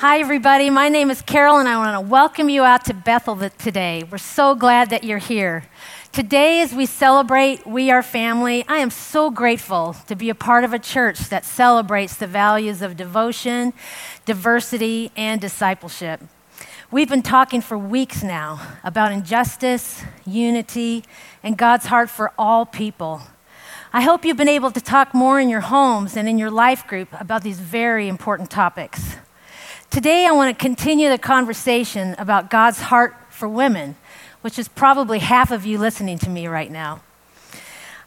Hi, everybody. My name is Carol, and I want to welcome you out to Bethel today. We're so glad that you're here. Today, as we celebrate We Are Family, I am so grateful to be a part of a church that celebrates the values of devotion, diversity, and discipleship. We've been talking for weeks now about injustice, unity, and God's heart for all people. I hope you've been able to talk more in your homes and in your life group about these very important topics. Today, I want to continue the conversation about God's heart for women, which is probably half of you listening to me right now.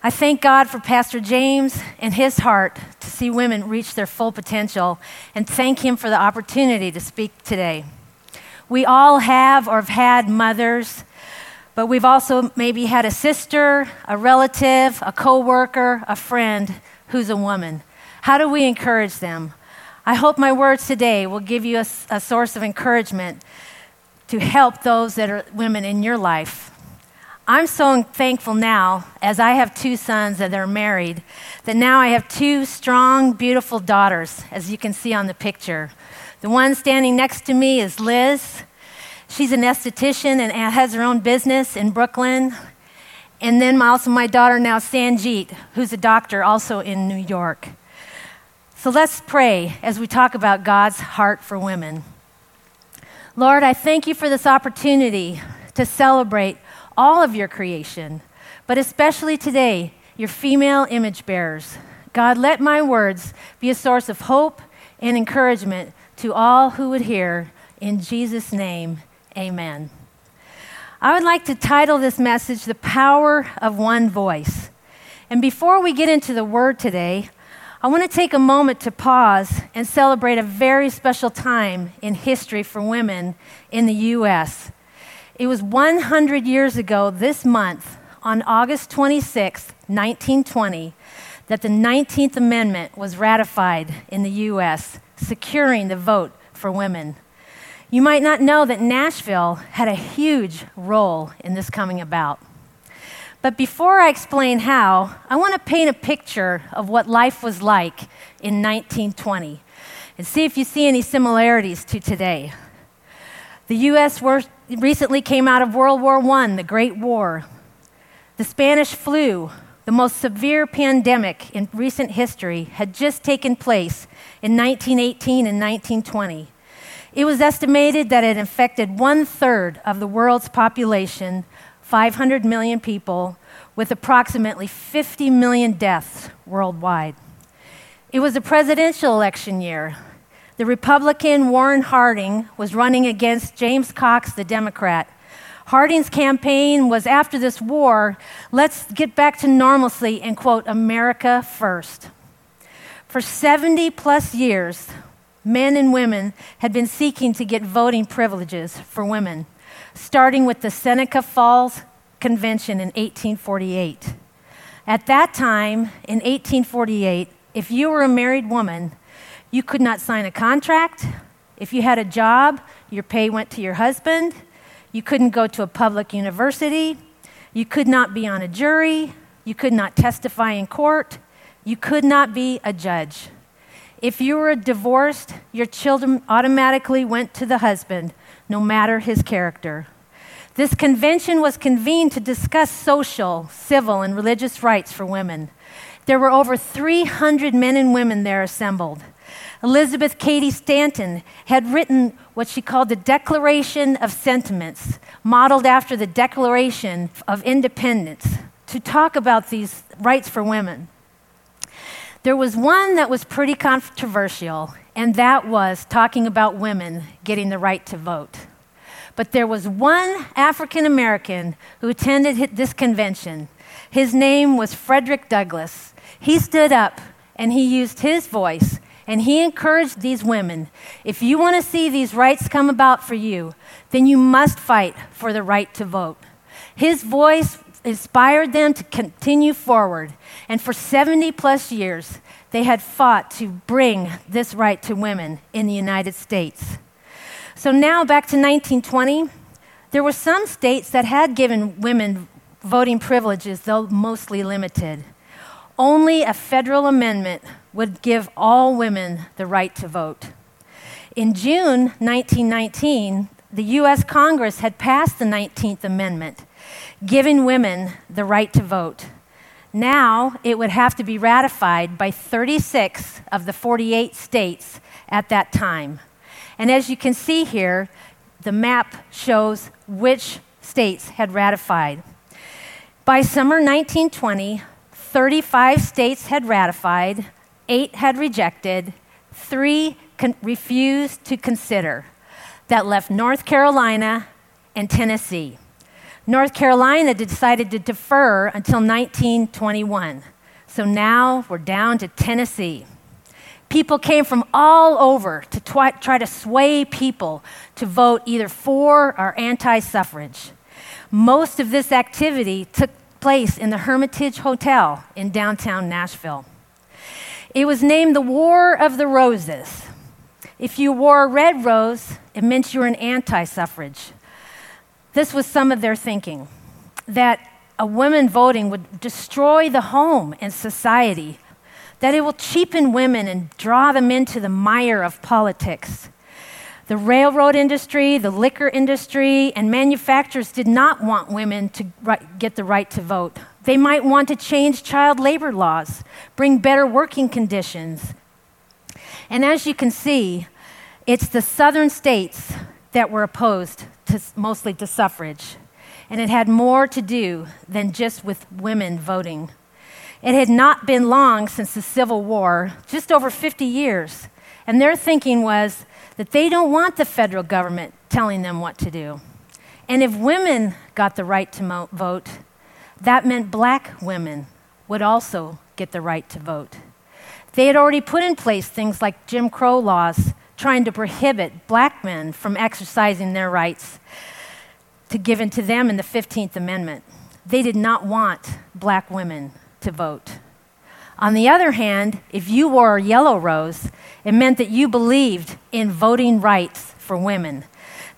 I thank God for Pastor James and his heart to see women reach their full potential and thank him for the opportunity to speak today. We all have or have had mothers, but we've also maybe had a sister, a relative, a coworker, a friend who's a woman. How do we encourage them? I hope my words today will give you a, a source of encouragement to help those that are women in your life. I'm so thankful now, as I have two sons that are married, that now I have two strong, beautiful daughters, as you can see on the picture. The one standing next to me is Liz. She's an esthetician and has her own business in Brooklyn. And then also my daughter now, Sanjeet, who's a doctor also in New York. So let's pray as we talk about God's heart for women. Lord, I thank you for this opportunity to celebrate all of your creation, but especially today, your female image bearers. God, let my words be a source of hope and encouragement to all who would hear. In Jesus' name, amen. I would like to title this message, The Power of One Voice. And before we get into the word today, I want to take a moment to pause and celebrate a very special time in history for women in the U.S. It was 100 years ago this month, on August 26, 1920, that the 19th Amendment was ratified in the U.S., securing the vote for women. You might not know that Nashville had a huge role in this coming about. But before I explain how, I want to paint a picture of what life was like in 1920 and see if you see any similarities to today. The U.S. Were, recently came out of World War I, the Great War. The Spanish flu, the most severe pandemic in recent history, had just taken place in 1918 and 1920. It was estimated that it infected one third of the world's population 500 million people, with approximately 50 million deaths worldwide. It was a presidential election year. The Republican Warren Harding was running against James Cox, the Democrat. Harding's campaign was after this war, let's get back to normalcy and quote, America first. For 70 plus years, men and women had been seeking to get voting privileges for women starting with the Seneca Falls Convention in 1848. At that time, in 1848, if you were a married woman, you could not sign a contract. If you had a job, your pay went to your husband. You couldn't go to a public university. You could not be on a jury. You could not testify in court. You could not be a judge. If you were divorced, your children automatically went to the husband, no matter his character. This convention was convened to discuss social, civil, and religious rights for women. There were over 300 men and women there assembled. Elizabeth Cady Stanton had written what she called the Declaration of Sentiments, modeled after the Declaration of Independence, to talk about these rights for women. There was one that was pretty controversial, and that was talking about women getting the right to vote. But there was one African American who attended this convention. His name was Frederick Douglass. He stood up and he used his voice and he encouraged these women if you want to see these rights come about for you, then you must fight for the right to vote. His voice inspired them to continue forward. And for 70 plus years, they had fought to bring this right to women in the United States. So now back to 1920, there were some states that had given women voting privileges, though mostly limited. Only a federal amendment would give all women the right to vote. In June 1919, the U.S. Congress had passed the 19th Amendment, giving women the right to vote. Now it would have to be ratified by 36 of the 48 states at that time. And as you can see here, the map shows which states had ratified. By summer 1920, 35 states had ratified, eight had rejected, three con- refused to consider. That left North Carolina and Tennessee. North Carolina decided to defer until 1921. So now we're down to Tennessee. People came from all over to try, try to sway people to vote either for or anti suffrage. Most of this activity took place in the Hermitage Hotel in downtown Nashville. It was named the War of the Roses. If you wore a red rose, it meant you were an anti suffrage. This was some of their thinking that a woman voting would destroy the home and society, that it will cheapen women and draw them into the mire of politics. The railroad industry, the liquor industry, and manufacturers did not want women to get the right to vote. They might want to change child labor laws, bring better working conditions. And as you can see, it's the southern states that were opposed to, mostly to suffrage. And it had more to do than just with women voting. It had not been long since the Civil War, just over 50 years. And their thinking was that they don't want the federal government telling them what to do. And if women got the right to mo- vote, that meant black women would also get the right to vote. They had already put in place things like Jim Crow laws trying to prohibit black men from exercising their rights to given to them in the 15th Amendment. They did not want black women to vote. On the other hand, if you wore a yellow rose, it meant that you believed in voting rights for women,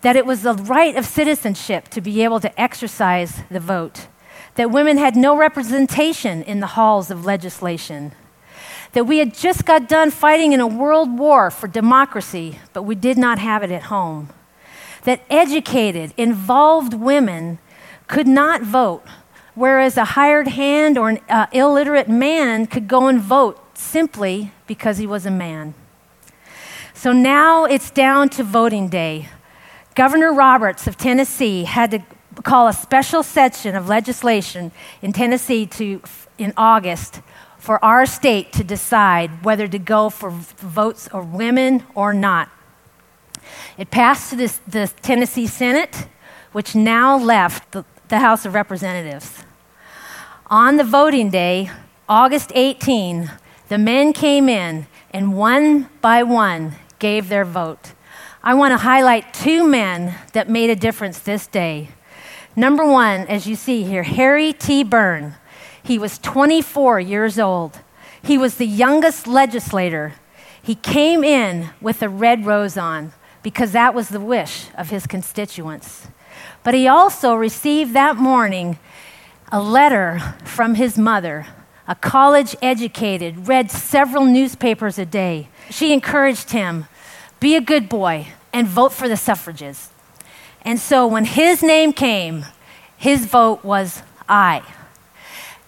that it was the right of citizenship to be able to exercise the vote, that women had no representation in the halls of legislation, that we had just got done fighting in a world war for democracy, but we did not have it at home, that educated, involved women could not vote whereas a hired hand or an uh, illiterate man could go and vote simply because he was a man. So now it's down to voting day. Governor Roberts of Tennessee had to call a special session of legislation in Tennessee to, in August for our state to decide whether to go for votes of women or not. It passed to this, the Tennessee Senate, which now left the, the House of Representatives. On the voting day, August 18, the men came in and one by one gave their vote. I want to highlight two men that made a difference this day. Number one, as you see here, Harry T. Burn. He was 24 years old. He was the youngest legislator. He came in with a red rose on because that was the wish of his constituents. But he also received that morning a letter from his mother, a college educated, read several newspapers a day. She encouraged him be a good boy and vote for the suffrages. And so when his name came, his vote was aye.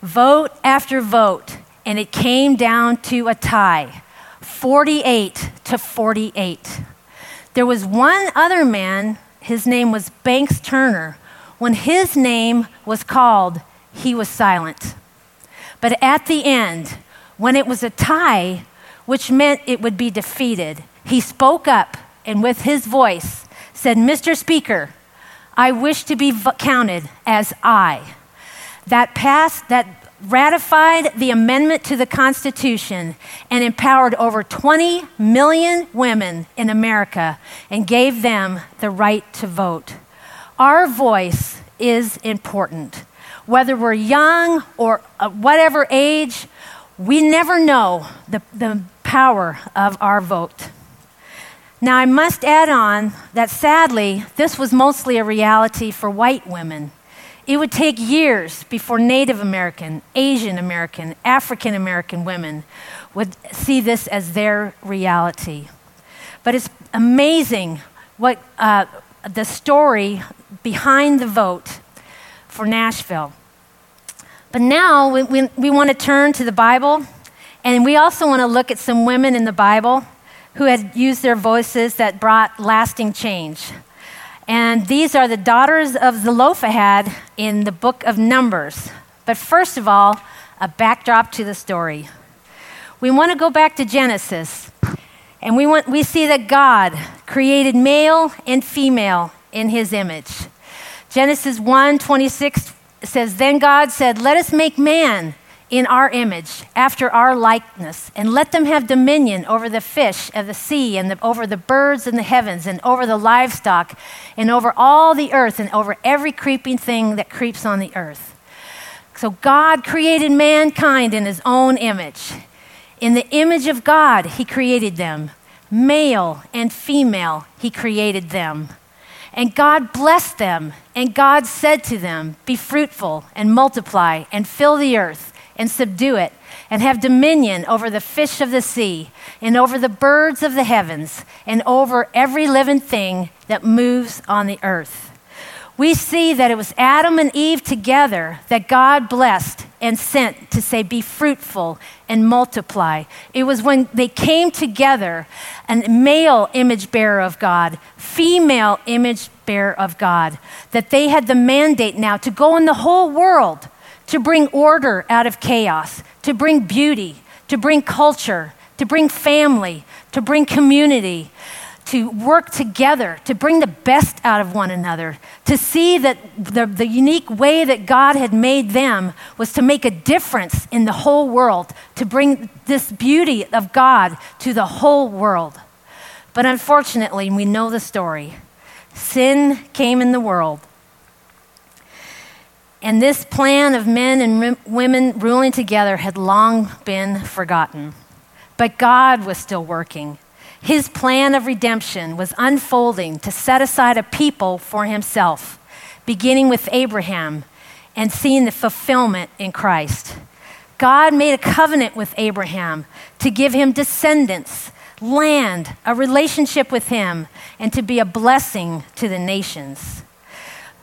Vote after vote, and it came down to a tie 48 to 48. There was one other man, his name was Banks Turner. When his name was called, he was silent. But at the end, when it was a tie, which meant it would be defeated, he spoke up and with his voice said, Mr. Speaker, I wish to be counted as aye. That passed, that ratified the amendment to the Constitution and empowered over 20 million women in America and gave them the right to vote. Our voice is important. whether we're young or uh, whatever age, we never know the, the power of our vote. Now, I must add on that sadly, this was mostly a reality for white women. It would take years before Native American, Asian American, African American women would see this as their reality. But it's amazing what uh, the story behind the vote for Nashville. But now we, we, we want to turn to the Bible, and we also want to look at some women in the Bible who had used their voices that brought lasting change. And these are the daughters of Zelophehad in the book of Numbers. But first of all, a backdrop to the story. We want to go back to Genesis, and we, want, we see that God created male and female in his image. Genesis 1 26 says, Then God said, Let us make man in our image, after our likeness, and let them have dominion over the fish of the sea, and the, over the birds in the heavens, and over the livestock, and over all the earth, and over every creeping thing that creeps on the earth. So God created mankind in his own image. In the image of God, he created them. Male and female, he created them. And God blessed them, and God said to them, Be fruitful and multiply and fill the earth and subdue it, and have dominion over the fish of the sea, and over the birds of the heavens, and over every living thing that moves on the earth we see that it was Adam and Eve together that God blessed and sent to say, Be fruitful and multiply. It was when they came together, a male image bearer of God, female image bearer of God, that they had the mandate now to go in the whole world to bring order out of chaos, to bring beauty, to bring culture, to bring family, to bring community to work together, to bring the best out of one another, to see that the, the unique way that God had made them was to make a difference in the whole world, to bring this beauty of God to the whole world. But unfortunately, we know the story. Sin came in the world. And this plan of men and women ruling together had long been forgotten. But God was still working. His plan of redemption was unfolding to set aside a people for himself, beginning with Abraham and seeing the fulfillment in Christ. God made a covenant with Abraham to give him descendants, land, a relationship with him, and to be a blessing to the nations.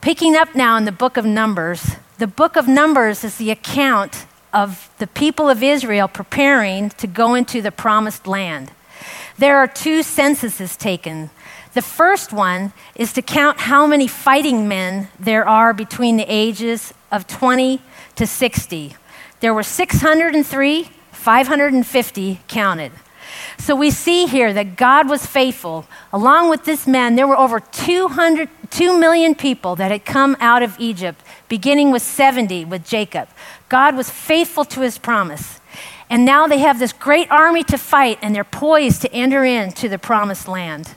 Picking up now in the book of Numbers, the book of Numbers is the account of the people of Israel preparing to go into the promised land there are two censuses taken. The first one is to count how many fighting men there are between the ages of 20 to 60. There were 603, 550 counted. So we see here that God was faithful. Along with this man, there were over 200, 2 million people that had come out of Egypt, beginning with 70 with Jacob. God was faithful to his promise. And now they have this great army to fight, and they're poised to enter into the promised land.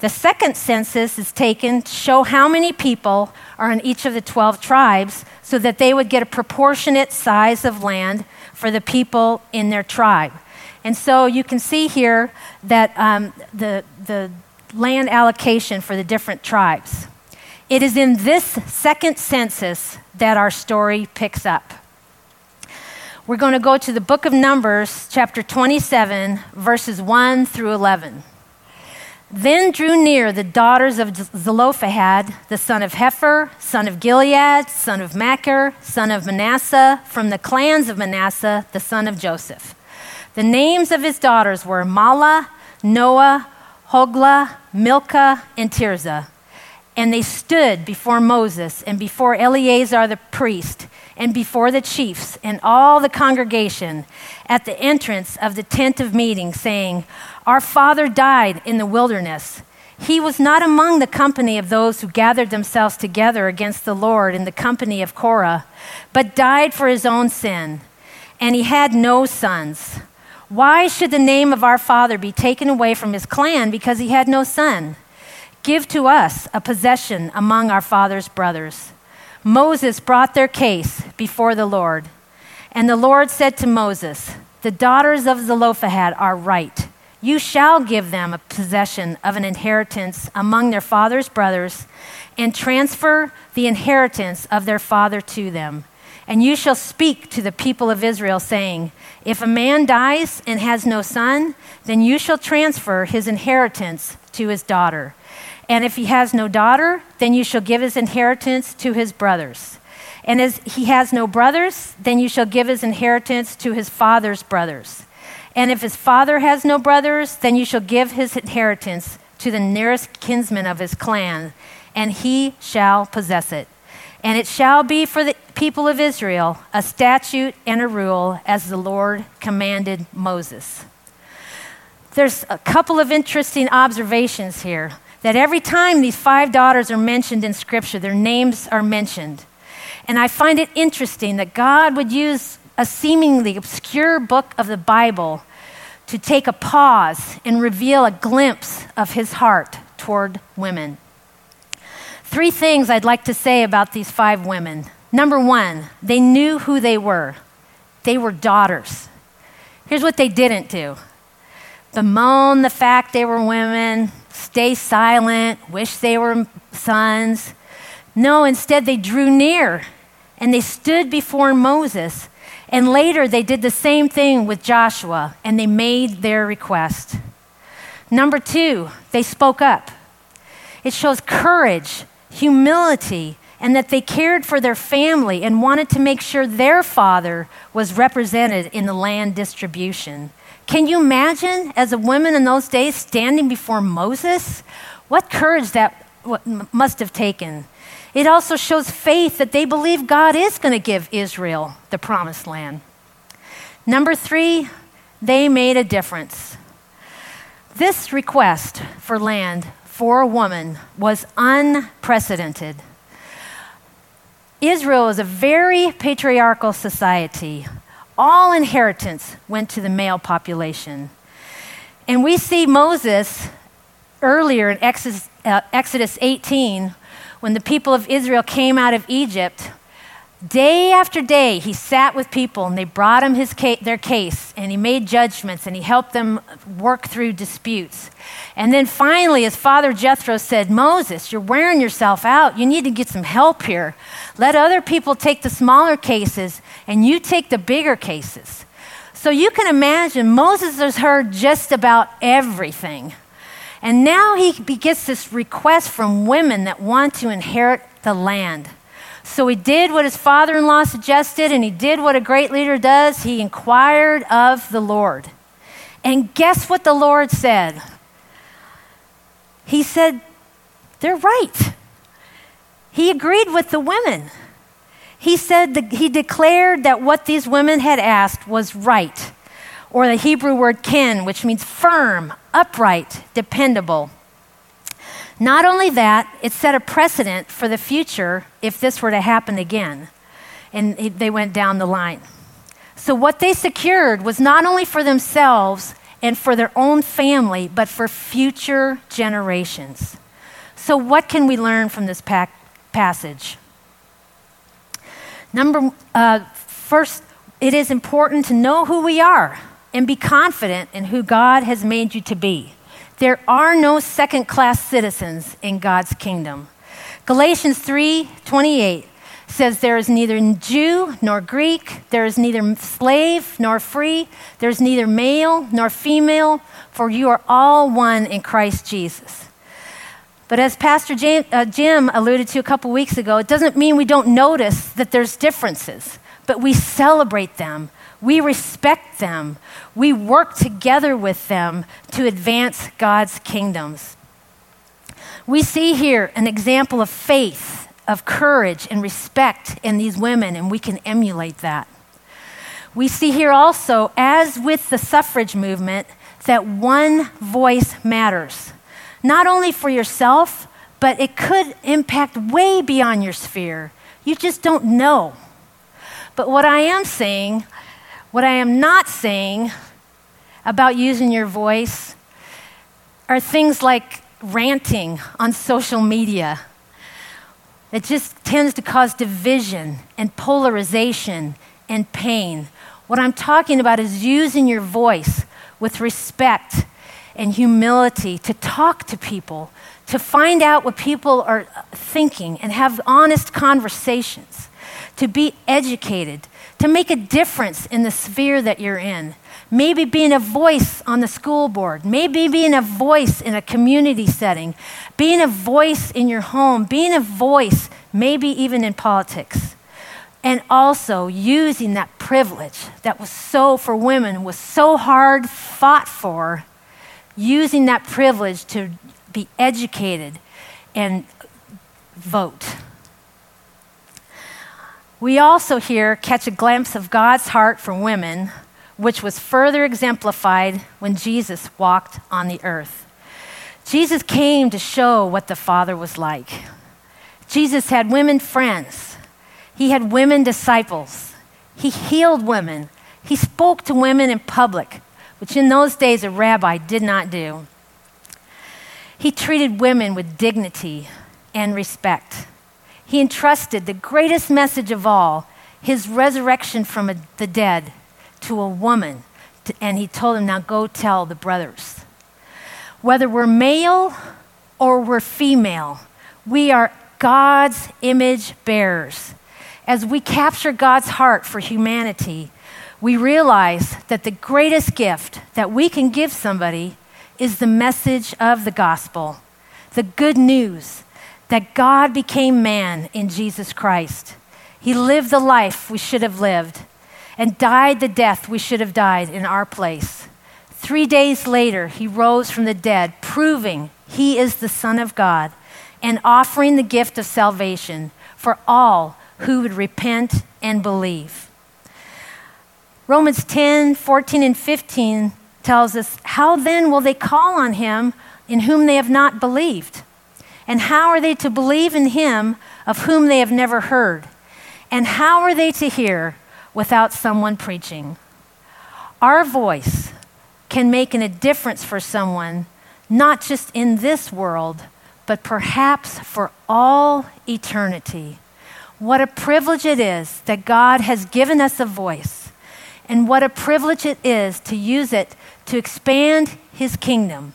The second census is taken to show how many people are in each of the 12 tribes so that they would get a proportionate size of land for the people in their tribe. And so you can see here that um, the, the land allocation for the different tribes. It is in this second census that our story picks up. We're going to go to the book of Numbers, chapter 27, verses 1 through 11. Then drew near the daughters of Zelophehad, the son of Hepher, son of Gilead, son of Machir, son of Manasseh, from the clans of Manasseh, the son of Joseph. The names of his daughters were Mahlah, Noah, Hoglah, Milcah, and Tirzah. And they stood before Moses and before Eleazar the priest and before the chiefs and all the congregation at the entrance of the tent of meeting, saying, Our father died in the wilderness. He was not among the company of those who gathered themselves together against the Lord in the company of Korah, but died for his own sin, and he had no sons. Why should the name of our father be taken away from his clan because he had no son? Give to us a possession among our father's brothers. Moses brought their case before the Lord. And the Lord said to Moses, The daughters of Zelophehad are right. You shall give them a possession of an inheritance among their father's brothers, and transfer the inheritance of their father to them. And you shall speak to the people of Israel, saying, If a man dies and has no son, then you shall transfer his inheritance to his daughter. And if he has no daughter, then you shall give his inheritance to his brothers. And as he has no brothers, then you shall give his inheritance to his father's brothers. And if his father has no brothers, then you shall give his inheritance to the nearest kinsman of his clan, and he shall possess it. And it shall be for the people of Israel a statute and a rule as the Lord commanded Moses. There's a couple of interesting observations here that every time these five daughters are mentioned in Scripture, their names are mentioned. And I find it interesting that God would use a seemingly obscure book of the Bible to take a pause and reveal a glimpse of his heart toward women. Three things I'd like to say about these five women. Number one, they knew who they were. They were daughters. Here's what they didn't do bemoan the fact they were women, stay silent, wish they were sons. No, instead, they drew near and they stood before Moses. And later, they did the same thing with Joshua and they made their request. Number two, they spoke up. It shows courage humility, and that they cared for their family and wanted to make sure their father was represented in the land distribution. Can you imagine, as a woman in those days, standing before Moses? What courage that must have taken. It also shows faith that they believe God is going to give Israel the promised land. Number three, they made a difference. This request for land for a woman was unprecedented. Israel is a very patriarchal society. All inheritance went to the male population. And we see Moses earlier in Exodus, uh, Exodus 18 when the people of Israel came out of Egypt Day after day, he sat with people and they brought him his case, their case and he made judgments and he helped them work through disputes. And then finally, his father Jethro said, Moses, you're wearing yourself out. You need to get some help here. Let other people take the smaller cases and you take the bigger cases. So you can imagine Moses has heard just about everything. And now he gets this request from women that want to inherit the land. So he did what his father in law suggested, and he did what a great leader does. He inquired of the Lord. And guess what the Lord said? He said, They're right. He agreed with the women. He said he declared that what these women had asked was right, or the Hebrew word kin, which means firm, upright, dependable. Not only that, it set a precedent for the future if this were to happen again. And they went down the line. So, what they secured was not only for themselves and for their own family, but for future generations. So, what can we learn from this passage? Number uh, first, it is important to know who we are and be confident in who God has made you to be. There are no second class citizens in God's kingdom. Galatians 3:28 says there is neither Jew nor Greek, there is neither slave nor free, there's neither male nor female, for you are all one in Christ Jesus. But as Pastor uh, Jim alluded to a couple weeks ago, it doesn't mean we don't notice that there's differences, but we celebrate them we respect them. We work together with them to advance God's kingdoms. We see here an example of faith, of courage, and respect in these women, and we can emulate that. We see here also, as with the suffrage movement, that one voice matters, not only for yourself, but it could impact way beyond your sphere. You just don't know. But what I am saying what I am not saying about using your voice are things like ranting on social media. It just tends to cause division and polarization and pain. What I'm talking about is using your voice with respect and humility to talk to people, to find out what people are thinking and have honest conversations, to be educated, to make a difference in the sphere that you're in. Maybe being a voice on the school board, maybe being a voice in a community setting, being a voice in your home, being a voice maybe even in politics. And also using that privilege that was so, for women, was so hard fought for, using that privilege to be educated and vote. We also here catch a glimpse of God's heart for women, which was further exemplified when Jesus walked on the earth. Jesus came to show what the Father was like. Jesus had women friends, he had women disciples, he healed women, he spoke to women in public, which in those days a rabbi did not do. He treated women with dignity and respect. He entrusted the greatest message of all, his resurrection from the dead, to a woman. And he told him, Now go tell the brothers. Whether we're male or we're female, we are God's image bearers. As we capture God's heart for humanity, we realize that the greatest gift that we can give somebody is the message of the gospel, the good news that God became man in Jesus Christ. He lived the life we should have lived and died the death we should have died in our place. Three days later, he rose from the dead, proving he is the Son of God and offering the gift of salvation for all who would repent and believe. Romans 10 14 and 15 tells us, How then will they call on him in whom they have not believed? And how are they to believe in him of whom they have never heard? And how are they to hear without someone preaching? Our voice can make a difference for someone, not just in this world, but perhaps for all eternity. What a privilege it is that God has given us a voice, and what a privilege it is to use it to expand His kingdom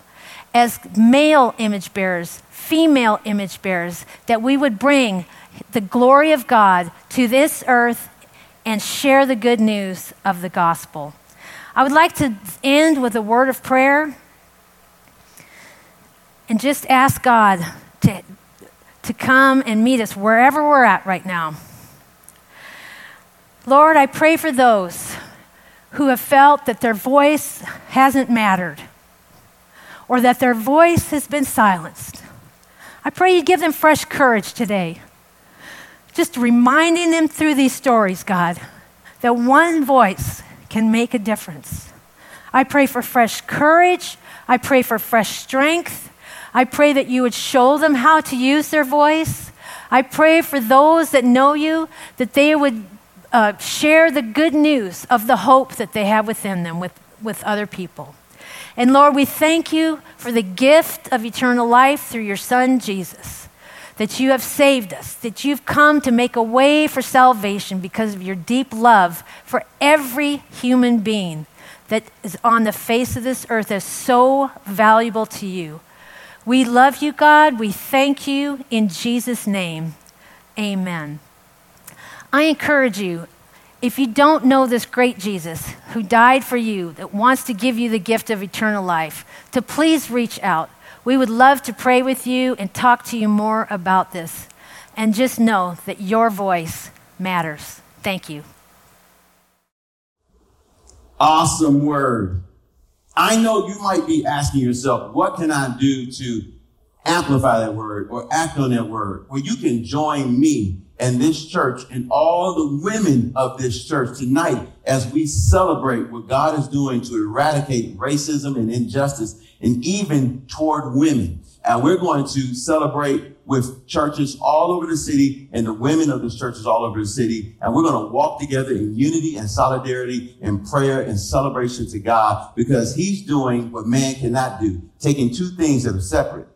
as male image bearers, female image bearers, that we would bring the glory of God to this earth and share the good news of the gospel. I would like to end with a word of prayer and just ask God to, to come and meet us wherever we're at right now. Lord, I pray for those who have felt that their voice hasn't mattered or that their voice has been silenced. I pray you give them fresh courage today. Just reminding them through these stories, God, that one voice can make a difference. I pray for fresh courage. I pray for fresh strength. I pray that you would show them how to use their voice. I pray for those that know you that they would uh, share the good news of the hope that they have within them with, with other people. And Lord, we thank you for the gift of eternal life through your Son, Jesus, that you have saved us, that you've come to make a way for salvation because of your deep love for every human being that is on the face of this earth is so valuable to you. We love you, God. We thank you in Jesus' name. Amen. I encourage you, if you don't know this great Jesus who died for you, that wants to give you the gift of eternal life, to please reach out. We would love to pray with you and talk to you more about this. And just know that your voice matters. Thank you. Awesome word. I know you might be asking yourself, what can I do to amplify that word or act on that word? Well, you can join me and this church and all the women of this church tonight as we celebrate what God is doing to eradicate racism and injustice and even toward women. And we're going to celebrate with churches all over the city and the women of the churches all over the city. And we're going to walk together in unity and solidarity and prayer and celebration to God because he's doing what man cannot do, taking two things that are separate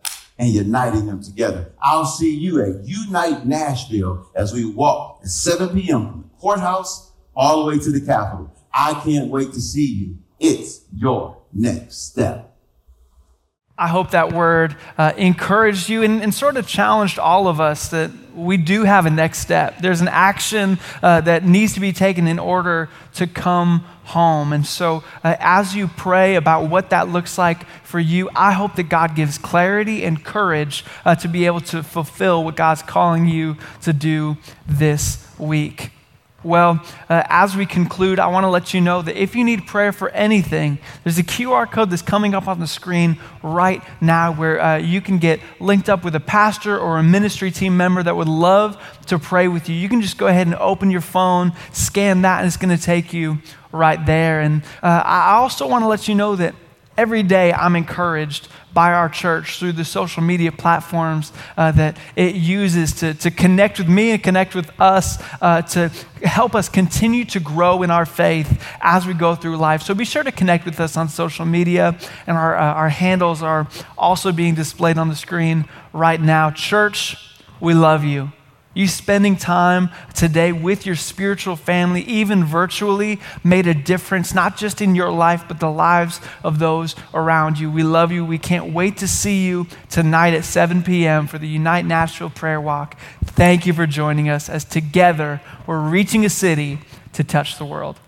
and uniting them together. I'll see you at Unite Nashville as we walk at 7 p.m. from the courthouse all the way to the Capitol. I can't wait to see you. It's your next step. I hope that word uh, encouraged you and, and, sort of challenged all of us that we do have a next step. There's an action uh, that needs to be taken in order to come home. And so, uh, as you pray about what that looks like for you, I hope that God gives clarity and courage uh, to be able to fulfill what God's calling you to do this week. Well, uh, as we conclude, I want to let you know that if you need prayer for anything, there's a QR code that's coming up on the screen right now where uh, you can get linked up with a pastor or a ministry team member that would love to pray with you. You can just go ahead and open your phone, scan that, and it's going to take you right there. And uh, I also want to let you know that every day I'm encouraged by our church through the social media platforms uh, that it uses to, to connect with me and connect with us uh, to help us continue to grow in our faith as we go through life. So be sure to connect with us on social media, and our, uh, our handles are also being displayed on the screen right now. Church, we love you. You spending time today with your spiritual family, even virtually, made a difference, not just in your life, but the lives of those around you. We love you. We can't wait to see you tonight at 7 p.m. for the Unite Nashville Prayer Walk. Thank you for joining us as together we're reaching a city to touch the world.